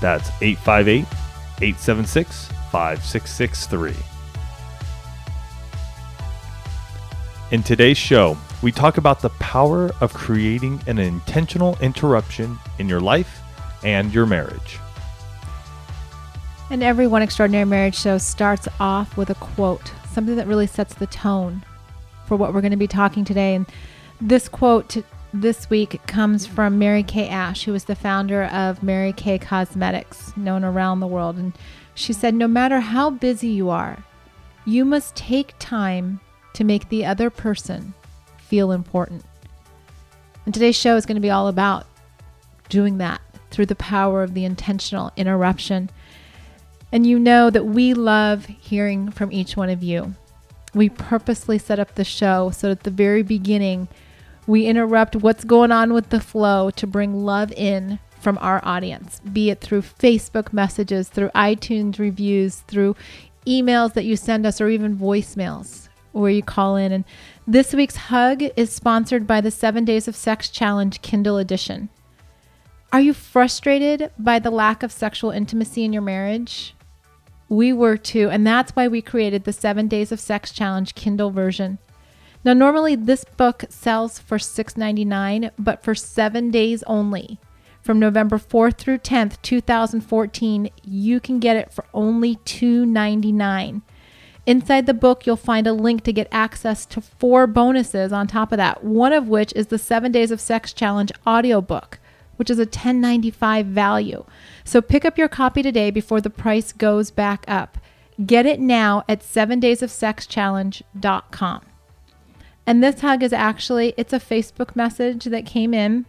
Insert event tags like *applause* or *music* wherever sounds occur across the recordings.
That's 858 876 5663. In today's show, we talk about the power of creating an intentional interruption in your life and your marriage. And every One Extraordinary Marriage show starts off with a quote, something that really sets the tone for what we're going to be talking today. And this quote this week comes from Mary Kay Ash, who is the founder of Mary Kay Cosmetics, known around the world. And she said, No matter how busy you are, you must take time to make the other person feel important. And today's show is going to be all about doing that through the power of the intentional interruption. And you know that we love hearing from each one of you. We purposely set up the show so at the very beginning, we interrupt what's going on with the flow to bring love in from our audience, be it through Facebook messages, through iTunes reviews, through emails that you send us, or even voicemails where you call in. And this week's hug is sponsored by the Seven Days of Sex Challenge Kindle Edition. Are you frustrated by the lack of sexual intimacy in your marriage? We were too, and that's why we created the Seven Days of Sex Challenge Kindle version. Now, normally this book sells for $6.99, but for seven days only, from November 4th through 10th, 2014, you can get it for only $2.99. Inside the book, you'll find a link to get access to four bonuses on top of that, one of which is the Seven Days of Sex Challenge audiobook, which is a $10.95 value. So pick up your copy today before the price goes back up. Get it now at 7daysofsexchallenge.com. And this hug is actually it's a Facebook message that came in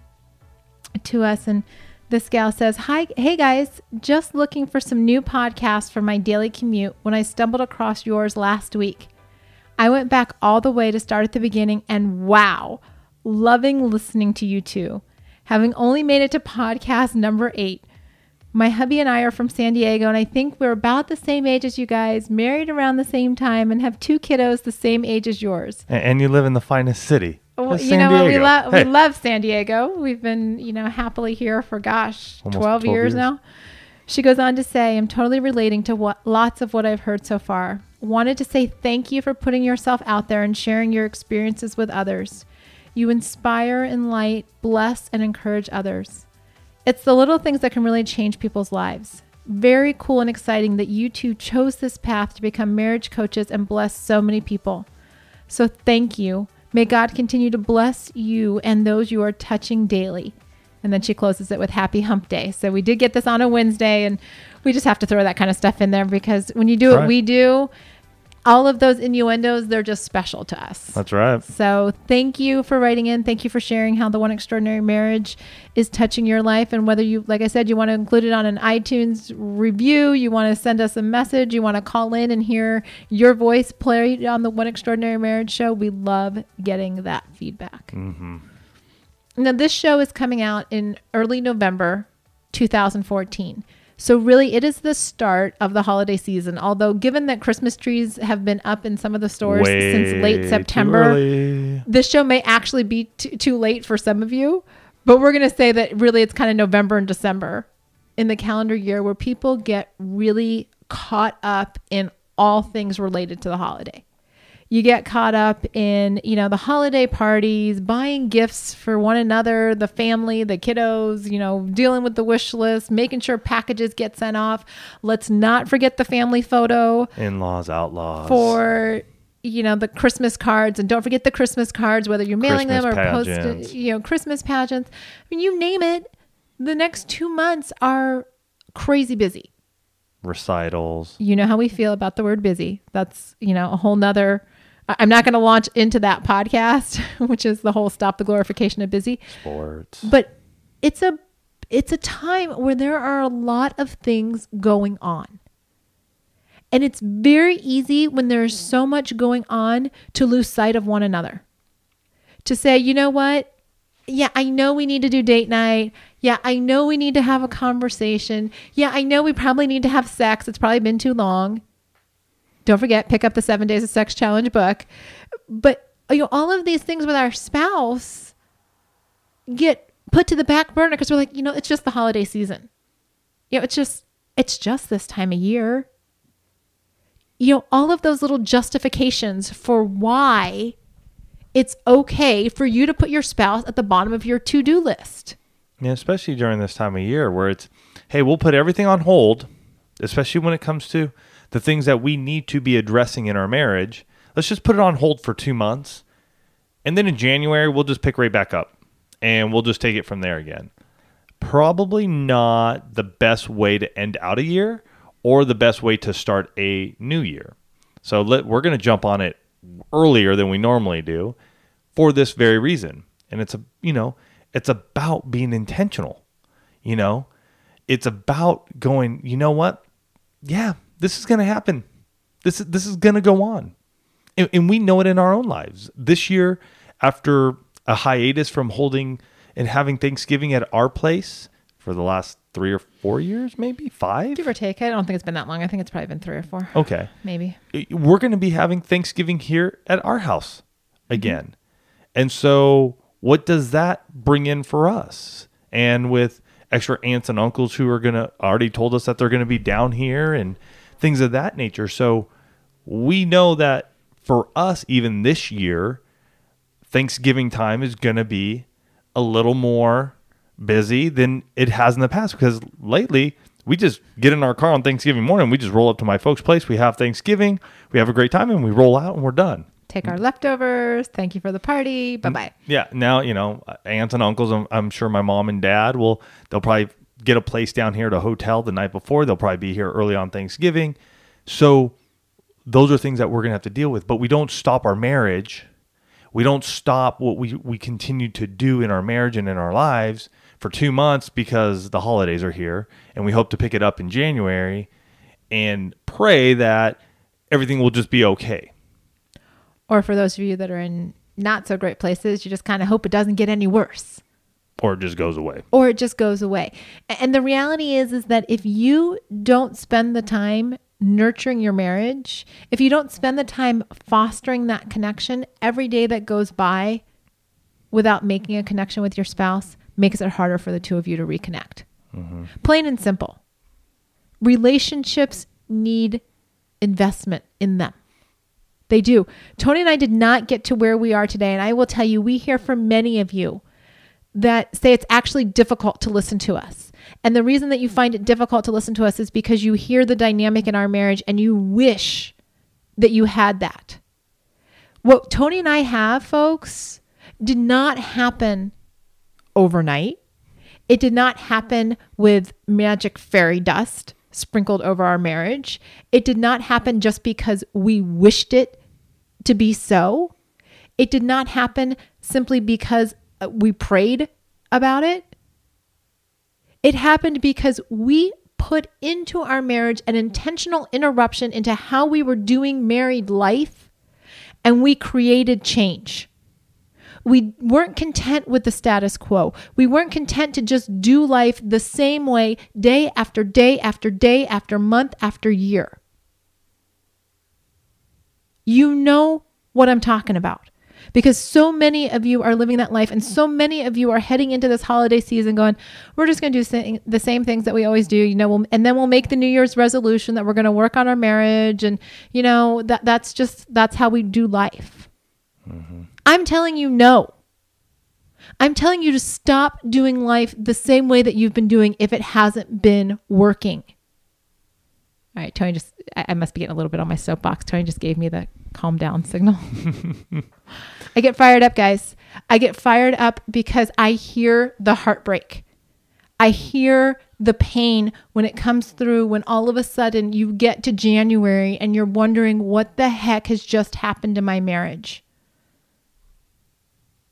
to us and this gal says, Hi, hey guys, just looking for some new podcasts for my daily commute when I stumbled across yours last week. I went back all the way to start at the beginning and wow, loving listening to you two. Having only made it to podcast number eight, my hubby and I are from San Diego, and I think we're about the same age as you guys, married around the same time, and have two kiddos the same age as yours. And, and you live in the finest city. Well, you know, we love hey. we love San Diego. We've been, you know, happily here for gosh, 12, 12 years, years now. She goes on to say, I'm totally relating to what lots of what I've heard so far. Wanted to say thank you for putting yourself out there and sharing your experiences with others. You inspire, enlighten, bless, and encourage others. It's the little things that can really change people's lives. Very cool and exciting that you two chose this path to become marriage coaches and bless so many people. So thank you. May God continue to bless you and those you are touching daily. And then she closes it with happy hump day. So we did get this on a Wednesday and we just have to throw that kind of stuff in there because when you do what we do, all of those innuendos, they're just special to us. That's right. So thank you for writing in. Thank you for sharing how the One Extraordinary Marriage is touching your life. And whether you, like I said, you want to include it on an iTunes review, you want to send us a message, you want to call in and hear your voice played on the One Extraordinary Marriage show, we love getting that feedback. Mm-hmm. Now, this show is coming out in early November 2014. So, really, it is the start of the holiday season. Although, given that Christmas trees have been up in some of the stores Way since late September, this show may actually be t- too late for some of you. But we're going to say that really it's kind of November and December in the calendar year where people get really caught up in all things related to the holiday you get caught up in, you know, the holiday parties, buying gifts for one another, the family, the kiddos, you know, dealing with the wish list, making sure packages get sent off. Let's not forget the family photo. In laws, outlaws. For you know the Christmas cards, and don't forget the Christmas cards, whether you're mailing Christmas them or posting, you know, Christmas pageants. I mean, you name it. The next two months are crazy busy. Recitals. You know how we feel about the word busy. That's you know a whole nother I'm not going to launch into that podcast, *laughs* which is the whole stop the glorification of busy sports. But it's a It's a time where there are a lot of things going on. And it's very easy when there's so much going on to lose sight of one another. To say, you know what? Yeah, I know we need to do date night. Yeah, I know we need to have a conversation. Yeah, I know we probably need to have sex. It's probably been too long. Don't forget, pick up the seven days of sex challenge book. But you know, all of these things with our spouse get put to the back burner because we're like, you know, it's just the holiday season. You know, it's just it's just this time of year. You know, all of those little justifications for why it's okay for you to put your spouse at the bottom of your to-do list. Yeah, especially during this time of year where it's, hey, we'll put everything on hold, especially when it comes to the things that we need to be addressing in our marriage. Let's just put it on hold for two months. And then in January, we'll just pick right back up and we'll just take it from there again. Probably not the best way to end out a year or the best way to start a new year. So let, we're going to jump on it earlier than we normally do for this very reason. And it's a, you know, it's about being intentional. You know, it's about going, you know what? Yeah, this is going to happen. This is, this is going to go on. And, and we know it in our own lives. This year, after a hiatus from holding and having Thanksgiving at our place for the last three or four years, maybe five. Give or take. I don't think it's been that long. I think it's probably been three or four. Okay. Maybe. We're going to be having Thanksgiving here at our house again. Mm-hmm. And so, what does that bring in for us? And with extra aunts and uncles who are going to already told us that they're going to be down here and things of that nature. So, we know that for us, even this year, Thanksgiving time is going to be a little more busy than it has in the past because lately we just get in our car on Thanksgiving morning. We just roll up to my folks' place. We have Thanksgiving. We have a great time and we roll out and we're done. Take our leftovers. Thank you for the party. Mm-hmm. Bye bye. Yeah. Now, you know, aunts and uncles, I'm, I'm sure my mom and dad will, they'll probably get a place down here at a hotel the night before. They'll probably be here early on Thanksgiving. So those are things that we're going to have to deal with. But we don't stop our marriage. We don't stop what we, we continue to do in our marriage and in our lives for two months because the holidays are here. And we hope to pick it up in January and pray that everything will just be okay. Or for those of you that are in not so great places, you just kind of hope it doesn't get any worse. Or it just goes away. Or it just goes away. And the reality is is that if you don't spend the time nurturing your marriage, if you don't spend the time fostering that connection every day that goes by without making a connection with your spouse, makes it harder for the two of you to reconnect. Mm-hmm. Plain and simple. Relationships need investment in them. They do. Tony and I did not get to where we are today. And I will tell you, we hear from many of you that say it's actually difficult to listen to us. And the reason that you find it difficult to listen to us is because you hear the dynamic in our marriage and you wish that you had that. What Tony and I have, folks, did not happen overnight. It did not happen with magic fairy dust sprinkled over our marriage. It did not happen just because we wished it to be so. It did not happen simply because Uh, we prayed about it. It happened because we put into our marriage an intentional interruption into how we were doing married life and we created change. We weren't content with the status quo. We weren't content to just do life the same way day after day after day after month after year. You know what I'm talking about because so many of you are living that life and so many of you are heading into this holiday season going we're just going to do the same things that we always do you know we'll, and then we'll make the new year's resolution that we're going to work on our marriage. And you know that that's just that's how we do life. Mm-hmm. i'm telling you no. I'm telling you to stop doing life the same way that you've been doing if it hasn't been working. All right tony just I, I must be getting a little bit on my soapbox. Tony just gave me the calm down signal I get fired up, guys. I get fired up because I hear the heartbreak. I hear the pain when it comes through when all of a sudden you get to January and you're wondering what the heck has just happened to my marriage.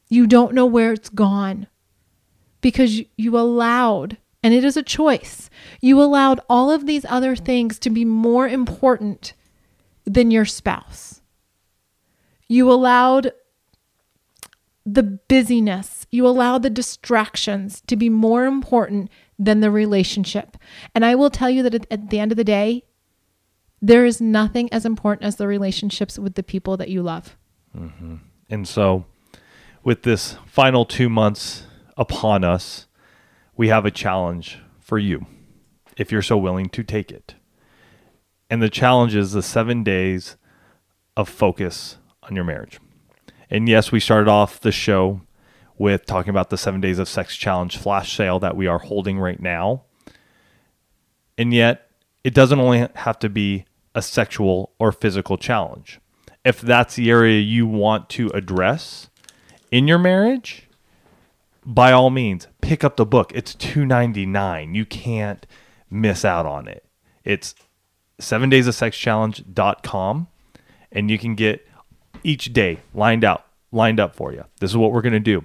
You don't know where it's gone because you allowed and it is a choice. You allowed all of these other things to be more important than your spouse. You allowed the busyness, you allowed the distractions to be more important than the relationship. And I will tell you that at, the end of the day, there is nothing as important as the relationships with the people that you love. Mm-hmm. And so, with this final two months upon us, we have a challenge for you if you're so willing to take it. And the challenge is the seven days of focus on your marriage. And yes, we started off the show with talking about the seven days of sex challenge flash sale that we are holding right now. And yet, it doesn't only have to be a sexual or physical challenge. If that's the area you want to address in your marriage, by all means, pick up the book. It's two ninety nine. You can't miss out on it. It's seven days of sex challenge.com and you can get each day lined out lined up for you. This is what we're going to do.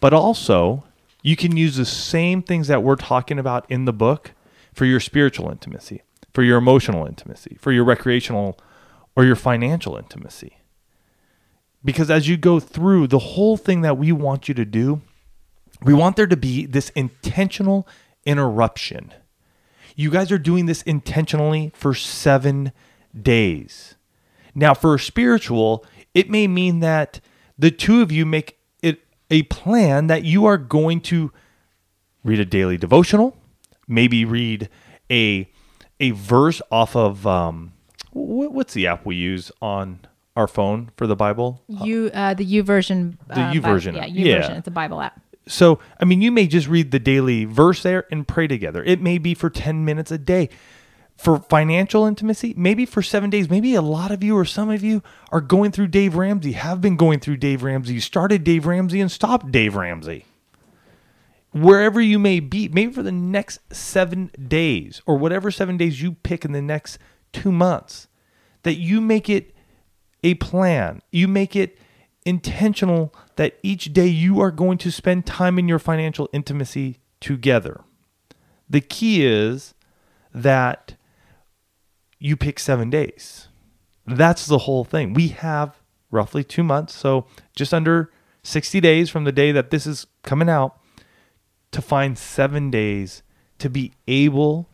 But also, you can use the same things that we're talking about in the book for your spiritual intimacy, for your emotional intimacy, for your recreational or your financial intimacy. Because as you go through the whole thing that we want you to do, we want there to be this intentional interruption. You guys are doing this intentionally for seven days. Now, for spiritual, it may mean that the two of you make it a plan that you are going to read a daily devotional, maybe read a a verse off of um, wh- what's the app we use on our phone for the Bible? You, uh, the YouVersion, The uh, U Bi- version. yeah, U Yeah. version. It's a Bible app. So, I mean, you may just read the daily verse there and pray together. It may be for 10 minutes a day. For financial intimacy, maybe for seven days, maybe a lot of you or some of you are going through Dave Ramsey, have been going through Dave Ramsey. You started Dave Ramsey and stopped Dave Ramsey. Wherever you may be, maybe for the next seven days or whatever seven days you pick in the next two months, that you make it a plan. You make it intentional that each day you are going to spend time in your financial intimacy together. The key is that you pick seven days. That's the whole thing. We have roughly two months, so just under 60 days from the day that this is coming out to find seven days to be able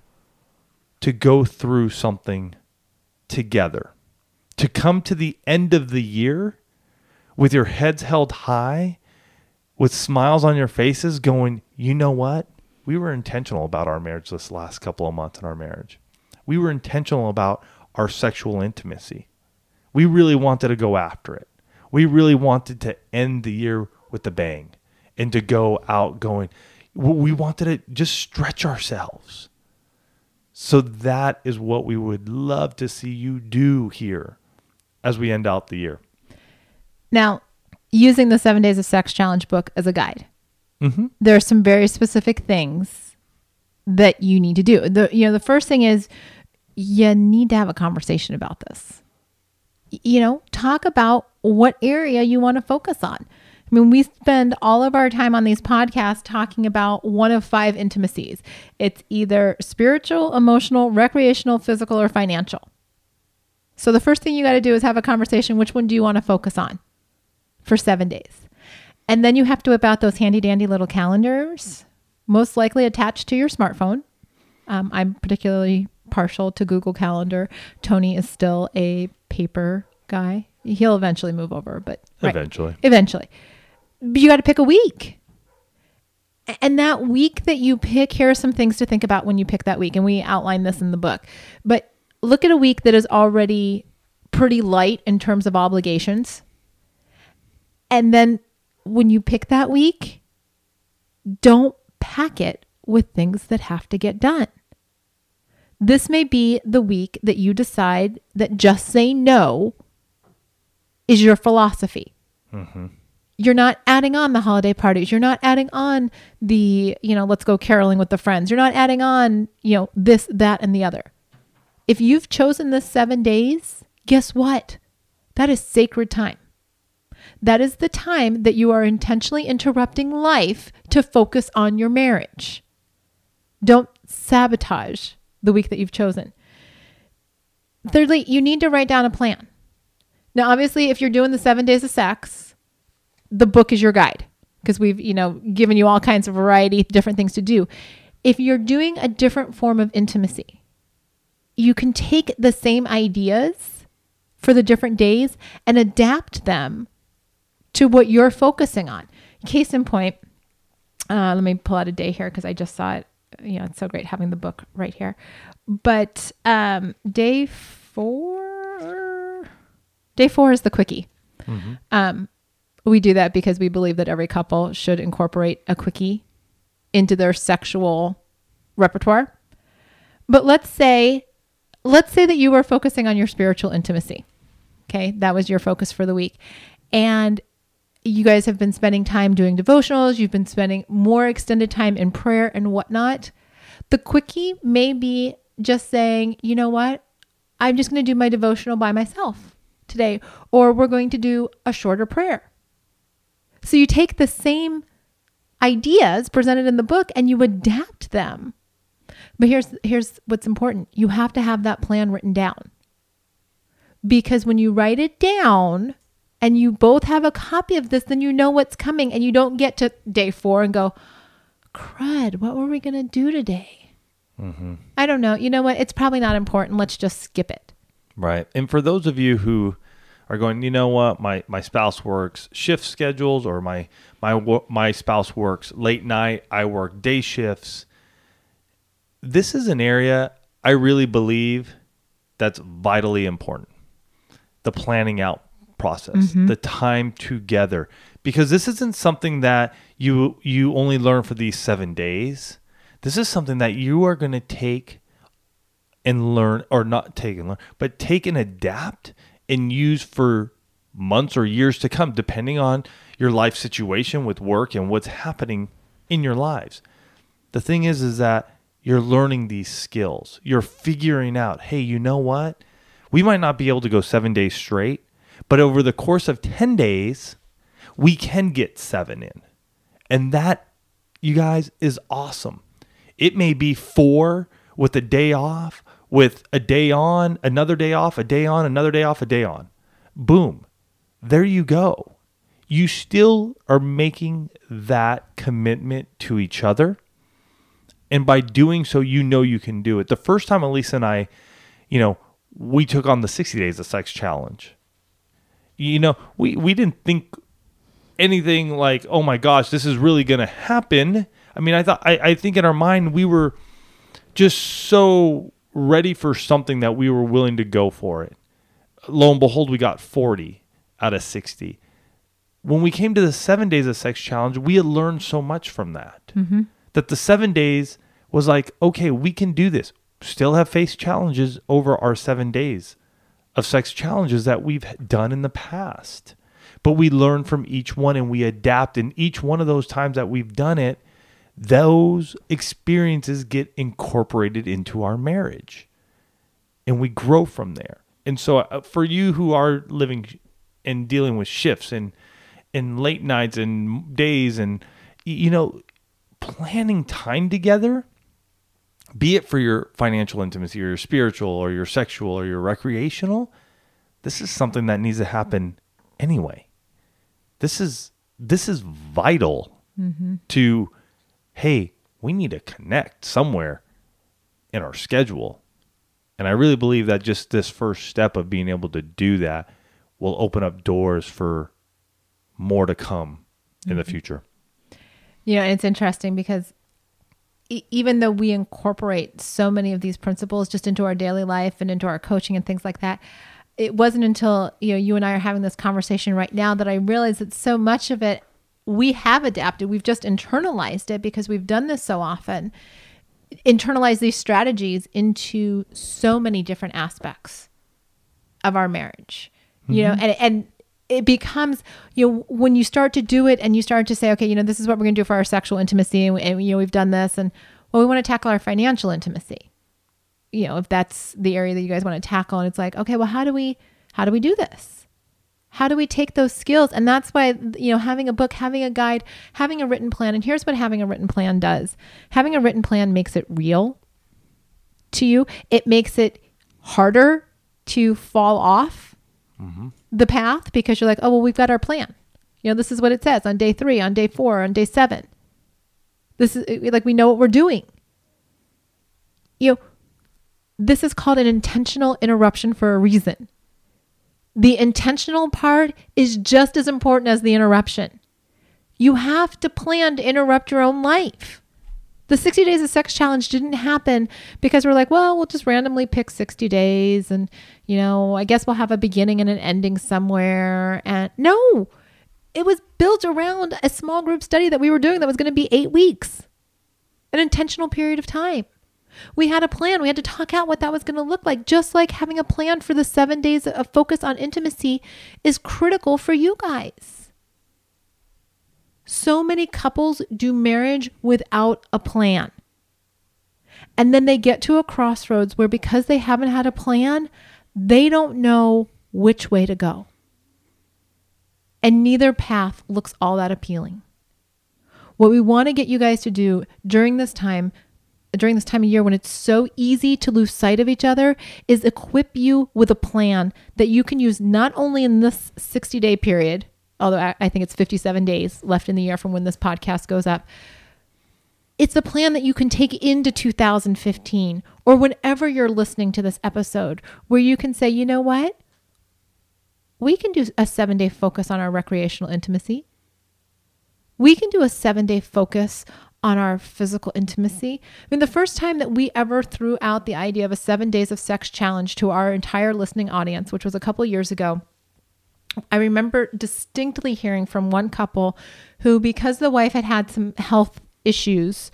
to go through something together to come to the end of the year with your heads held high, with smiles on your faces, going, you know what? We were intentional about our marriage this last couple of months in our marriage. We were intentional about our sexual intimacy. We really wanted to go after it. We really wanted to end the year with a bang and to go out going, we wanted to just stretch ourselves. So that is what we would love to see you do here as we end out the year. Now, using the Seven Days of Sex Challenge book as a guide, Mm-hmm. there are some very specific things that you need to do. The you know the first thing is you need to have a conversation about this. You know, talk about what area you want to focus on. I mean, we spend all of our time on these podcasts talking about one of five intimacies. It's either spiritual, emotional, recreational, physical, or financial. So the first thing you got to do is have a conversation. Which one do you want to focus on for seven days? And then you have to whip out those handy dandy little calendars, most likely attached to your smartphone. Um, I'm particularly partial to Google Calendar. Tony is still a paper guy. He'll eventually move over, but right, Eventually. eventually. But you got to pick a week. And that week that you pick, here are some things to think about when you pick that week. And we outline this in the book. But look at a week that is already pretty light in terms of obligations. And then when you pick that week, don't pack it with things that have to get done. This may be the week that you decide that just say no is your philosophy. Mm-hmm. You're not adding on the holiday parties. You're not adding on the, you know, let's go caroling with the friends. You're not adding on, you know, this, that, and the other. If you've chosen this seven days, guess what? That is sacred time. That is the time that you are intentionally interrupting life to focus on your marriage. Don't sabotage the week that you've chosen. Thirdly, you need to write down a plan. Now, obviously, if you're doing the seven days of sex, the book is your guide because we've, you know, given you all kinds of variety, different things to do. If you're doing a different form of intimacy, you can take the same ideas for the different days and adapt them to what you're focusing on. Case in point, uh, let me pull out a day here because I just saw it. You know, it's so great having the book right here. But um, day four, day four is the quickie. Mm-hmm. Um, we do that because we believe that every couple should incorporate a quickie into their sexual repertoire. But let's say, let's say that you were focusing on your spiritual intimacy. Okay, that was your focus for the week, and you guys have been spending time doing devotionals. You've been spending more extended time in prayer and whatnot. The quickie may be just saying, you know what, I'm just going to do my devotional by myself today, or we're going to do a shorter prayer. So you take the same ideas presented in the book and you adapt them. But here's here's what's important. You have to have that plan written down. Because when you write it down and you both have a copy of this, then you know what's coming and you don't get to day 4 and go, "Crud, what were we going to do today?" Mm-hmm. I don't know. You know what? It's probably not important. Let's just skip it. Right. And for those of you who are going, you know what, my my spouse works shift schedules, or my my my spouse works late night. I work day shifts. This is an area I really believe that's vitally important. The planning out process, mm-hmm. the time together, because this isn't something that you you only learn for these seven days. This is something that you are going to take and learn or not take and learn but take and adapt and use for months or years to come depending on your life situation with work and what's happening in your lives. The thing is is that you're learning these skills. You're figuring out hey you know what? We might not be able to go 7 days straight but over the course of 10 days we can get 7 in and that you guys is awesome it may be 4 with a day off with a day on, another day off, a day on, another day off, a day on. Boom. There you go. You still are making that commitment to each other. And by doing so, you know you can do it. The first time Elisa and I, you know, we took on the 60 days of sex challenge. You know, we, we didn't think anything like, oh my gosh, this is really going to happen. I mean, I thought, I, I think in our mind, we were just so ready for something that we were willing to go for it. Lo and behold, we got 40 out of 60. When we came to the seven days of sex challenge, we had learned so much from that. Mm-hmm. That the seven days was like, okay, we can do this. Still have faced challenges over our seven days of sex challenges that we've done in the past. But we learn from each one and we adapt. And each one of those times that we've done it, those experiences get incorporated into our marriage and we grow from there. And so uh, for you who are living and dealing with shifts and and late nights and days and you know planning time together be it for your financial intimacy or your spiritual or your sexual or your recreational this is something that needs to happen anyway. This is this is vital mm-hmm. to hey we need to connect somewhere in our schedule. And i really believe that just this first step of being able to do that will open up doors for more to come in the mm-hmm. future. You know, and it's interesting because e- even though we incorporate so many of these principles just into our daily life and into our coaching and things like that, it wasn't until you know you and I are having this conversation right now that I realized that so much of it we have adapted. We've just internalized it because we've done this so often. Internalize these strategies into so many different aspects of our marriage. You know, mm-hmm. and and it becomes you know when you start to do it and you start to say okay you know this is what we're going to do for our sexual intimacy and, and you know we've done this and well we want to tackle our financial intimacy you know if that's the area that you guys want to tackle and it's like okay well how do we how do we do this How do we take those skills? And that's why, you know, having a book, having a guide, having a written plan. And here's what having a written plan does having a written plan makes it real to you, it makes it harder to fall off mm-hmm. The path because you're like, oh, well, we've got our plan. You know, this is what it says on day three, on day four, on day seven. This is like we know what we're doing. You know, this is called an intentional interruption for a reason. The intentional part is just as important as the interruption. You have to plan to interrupt your own life. The 60 days of sex challenge didn't happen because we're like, well, we'll just randomly pick 60 days and, you know, I guess we'll have a beginning and an ending somewhere. And no, it was built around a small group study that we were doing that was going to be eight weeks, an intentional period of time. We had a plan. We had to talk out what that was going to look like. Just like having a plan for the seven days of focus on intimacy is critical for you guys. So many couples do marriage without a plan. And then they get to a crossroads where, because they haven't had a plan, they don't know which way to go. And neither path looks all that appealing. What we want to get you guys to do during this time, during this time of year when it's so easy to lose sight of each other, is equip you with a plan that you can use not only in this 60 day period, although I, think it's 57 days left in the year from when this podcast goes up. It's a plan that you can take into 2015 or whenever you're listening to this episode, where you can say, you know what? We can do a seven day focus on our recreational intimacy. We can do a seven day focus on our physical intimacy. I mean, the first time that we ever threw out the idea of a seven days of sex challenge to our entire listening audience, which was a couple years ago, I remember distinctly hearing from one couple who, because the wife had had some health issues,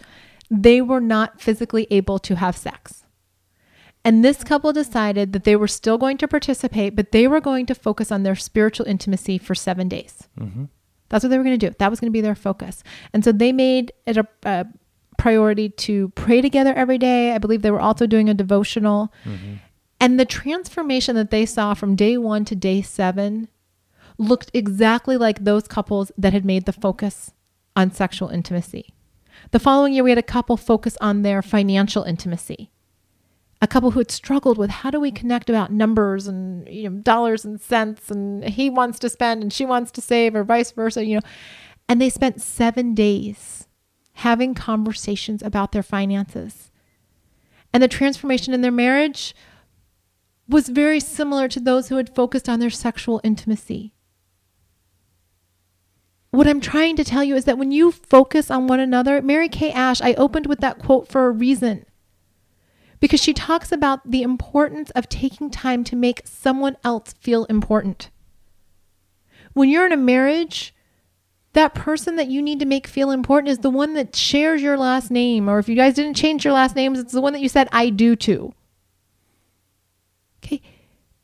they were not physically able to have sex. And this couple decided that they were still going to participate, but they were going to focus on their spiritual intimacy for seven days. Mm-hmm. That's what they were going to do. That was going to be their focus. And so they made it a, a priority to pray together every day. I believe they were also doing a devotional. Mm-hmm. And the transformation that they saw from day one to day seven looked exactly like those couples that had made the focus on sexual intimacy. The following year, we had a couple focus on their financial intimacy. A couple who had struggled with how do we connect about numbers and you know dollars and cents and he wants to spend and she wants to save or vice versa, you know. And they spent 7 days having conversations about their finances. And the transformation in their marriage was very similar to those who had focused on their sexual intimacy. What I'm trying to tell you is that when you focus on one another, Mary Kay Ash, I opened with that quote for a reason. Because she talks about the importance of taking time to make someone else feel important. When you're in a marriage, that person that you need to make feel important is the one that shares your last name. Or if you guys didn't change your last names, it's the one that you said, I do to. Okay.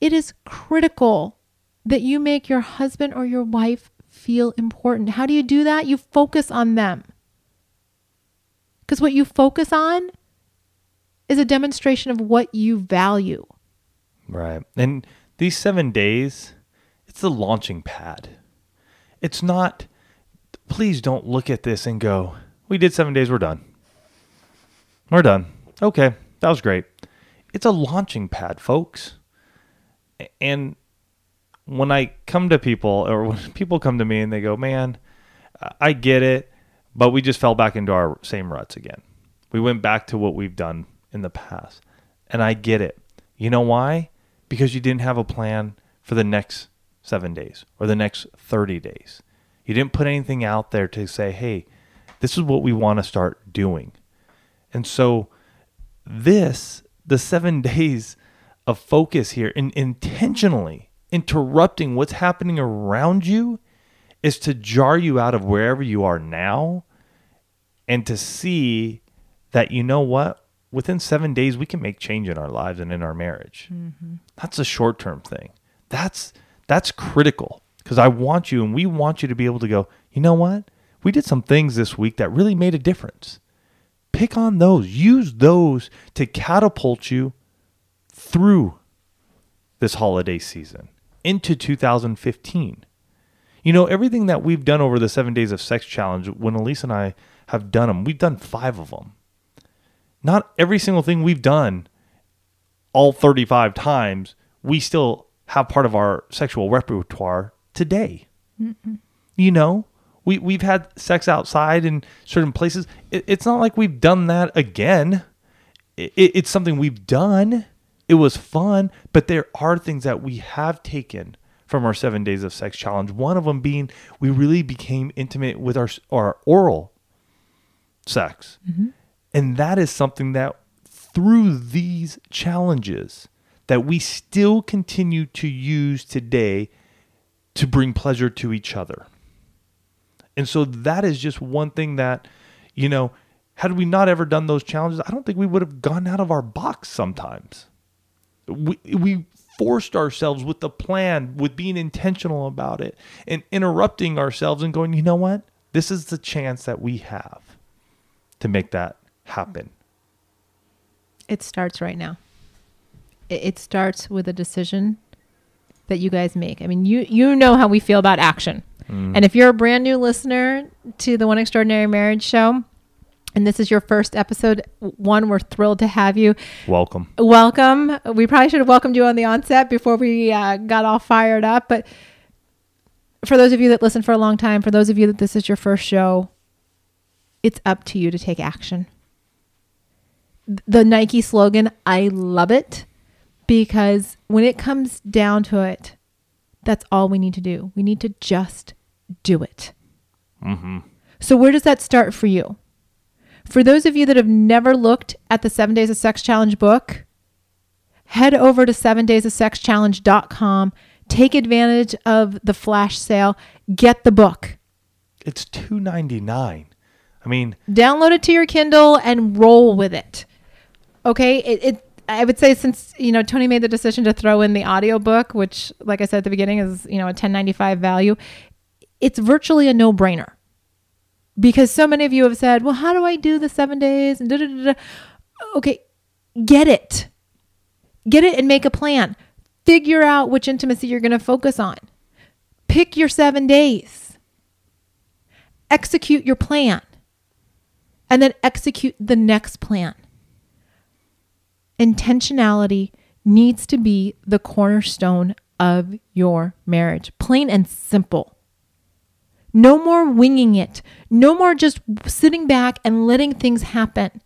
It is critical that you make your husband or your wife feel important. How do you do that? You focus on them. Because what you focus on is a demonstration of what you value. Right. And these seven days, it's the launching pad. It's not, please don't look at this and go, we did seven days, we're done. We're done. Okay, that was great. It's a launching pad, folks. And when I come to people, or when *laughs* people come to me and they go, man, I get it, but we just fell back into our same ruts again. We went back to what we've done in the past. And I get it. You know why? Because you didn't have a plan for the next seven days or the next 30 days. You didn't put anything out there to say, hey, this is what we want to start doing. And so, this, the seven *laughs* days of focus here, in intentionally interrupting what's happening around you, is to jar you out of wherever you are now and to see that, you know what? Within seven days, we can make change in our lives and in our marriage. Mm-hmm. That's a short term thing. That's that's critical because I want you and we want you to be able to go, you know what? We did some things this week that really made a difference. Pick on those. Use those to catapult you through this holiday season. Into 2015. You know, everything that we've done over the seven days of sex challenge, when Elise and I have done them, we've done five of them. Not every single thing we've done all 35 times, we still have part of our sexual repertoire today. You know, we, we've had sex outside in certain places. It, it's not like we've done that again. It, it's something we've done. It was fun, but there are things that we have taken from our seven days of sex challenge. One of them being we really became intimate with our our oral sex, mm-hmm. and that is something that through these challenges that we still continue to use today to bring pleasure to each other. And so that is just one thing that, you know, had we not ever done those challenges, I don't think we would have gone out of our box sometimes. We, we forced ourselves with the plan, with being intentional about it, and interrupting ourselves and going, you know what? This is the chance that we have to make that happen. It starts right now. It, it starts with a decision that you guys make. I mean, you you know how we feel about action. Mm. And if you're a brand new listener to the One Extraordinary Marriage Show, and this is your first episode, one, we're thrilled to have you. Welcome. Welcome. We probably should have welcomed you on the onset before we uh, got all fired up. But for those of you that listen for a long time, for those of you that this is your first show, it's up to you to take action. The Nike slogan, I love it because when it comes down to it, that's all we need to do. We need to just do it. So, where does that start for you? For those of you that have never looked at the Seven Days of Sex Challenge book, head over to 7daysofsexchallenge.com, take advantage of the flash sale, get the book, It's two ninety nine. I mean, download it to your Kindle, and roll with it. Okay? It, it I would say since you know Tony made the decision to throw in the audiobook, which like I said at the beginning is, you know, a 1095 value, it's virtually a no-brainer. Because so many of you have said, "Well, how do I do the 7 days?" and da da da. da." Okay, get it. Get it and make a plan. Figure out which intimacy you're going to focus on. Pick your 7 days. Execute your plan. And then execute the next plan intentionality needs to be the cornerstone of your marriage. Plain and simple. No more winging it. No more just sitting back and letting things happen.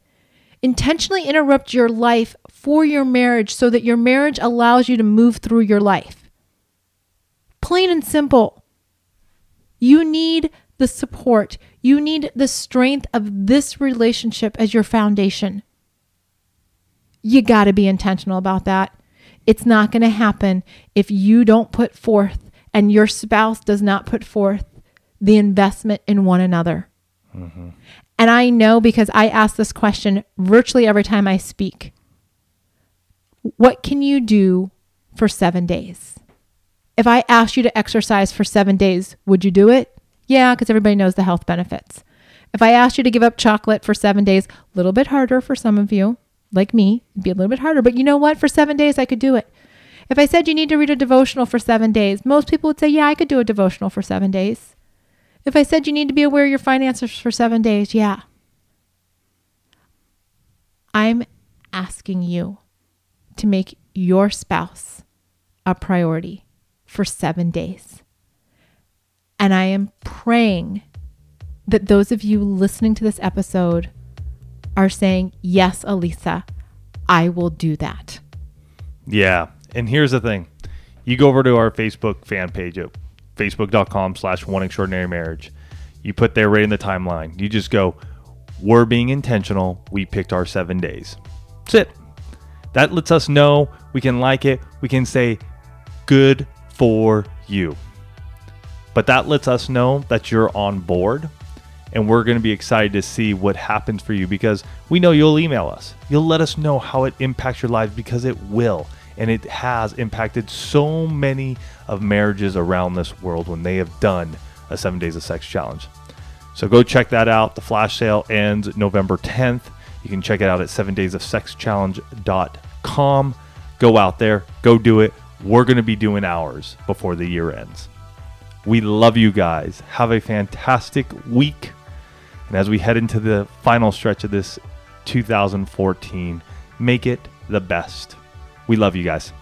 Intentionally interrupt your life for your marriage so that your marriage allows you to move through your life. Plain and simple. You need the support. You need the strength of this relationship as your foundation you got to be intentional about that. It's not going to happen if you don't put forth and your spouse does not put forth the investment in one another. Mm-hmm. And I know because I ask this question virtually every time I speak. What can you do for seven days? If I asked you to exercise for seven days, would you do it? Yeah, because everybody knows the health benefits. If I asked you to give up chocolate for seven days, a little bit harder for some of you, like me, it'd be a little bit harder. But you know what? For seven days, I could do it. If I said you need to read a devotional for seven days, most people would say, yeah, I could do a devotional for seven days. If I said you need to be aware of your finances for seven days, yeah. I'm asking you to make your spouse a priority for seven days. And I am praying that those of you listening to this episode are saying, Yes, Elisa, I will do that. Yeah. And here's the thing. You go over to our Facebook fan page at facebook.com slash one extraordinary marriage. You put there right in the timeline. You just go, we're being intentional. We picked our seven days. That's it. That lets us know we can like it. We can say, good for you. But that lets us know that you're on board and we're going to be excited to see what happens for you because we know you'll email us. You'll let us know how it impacts your lives because it will. And it has impacted so many of marriages around this world when they have done a seven days of sex challenge. So go check that out. The flash sale ends November 10th. You can check it out at sevendaysofsexchallenge.com. Go out there, go do it. We're going to be doing ours before the year ends. We love you guys. Have a fantastic week. And as we head into the final stretch of this 2014, make it the best. We love you guys.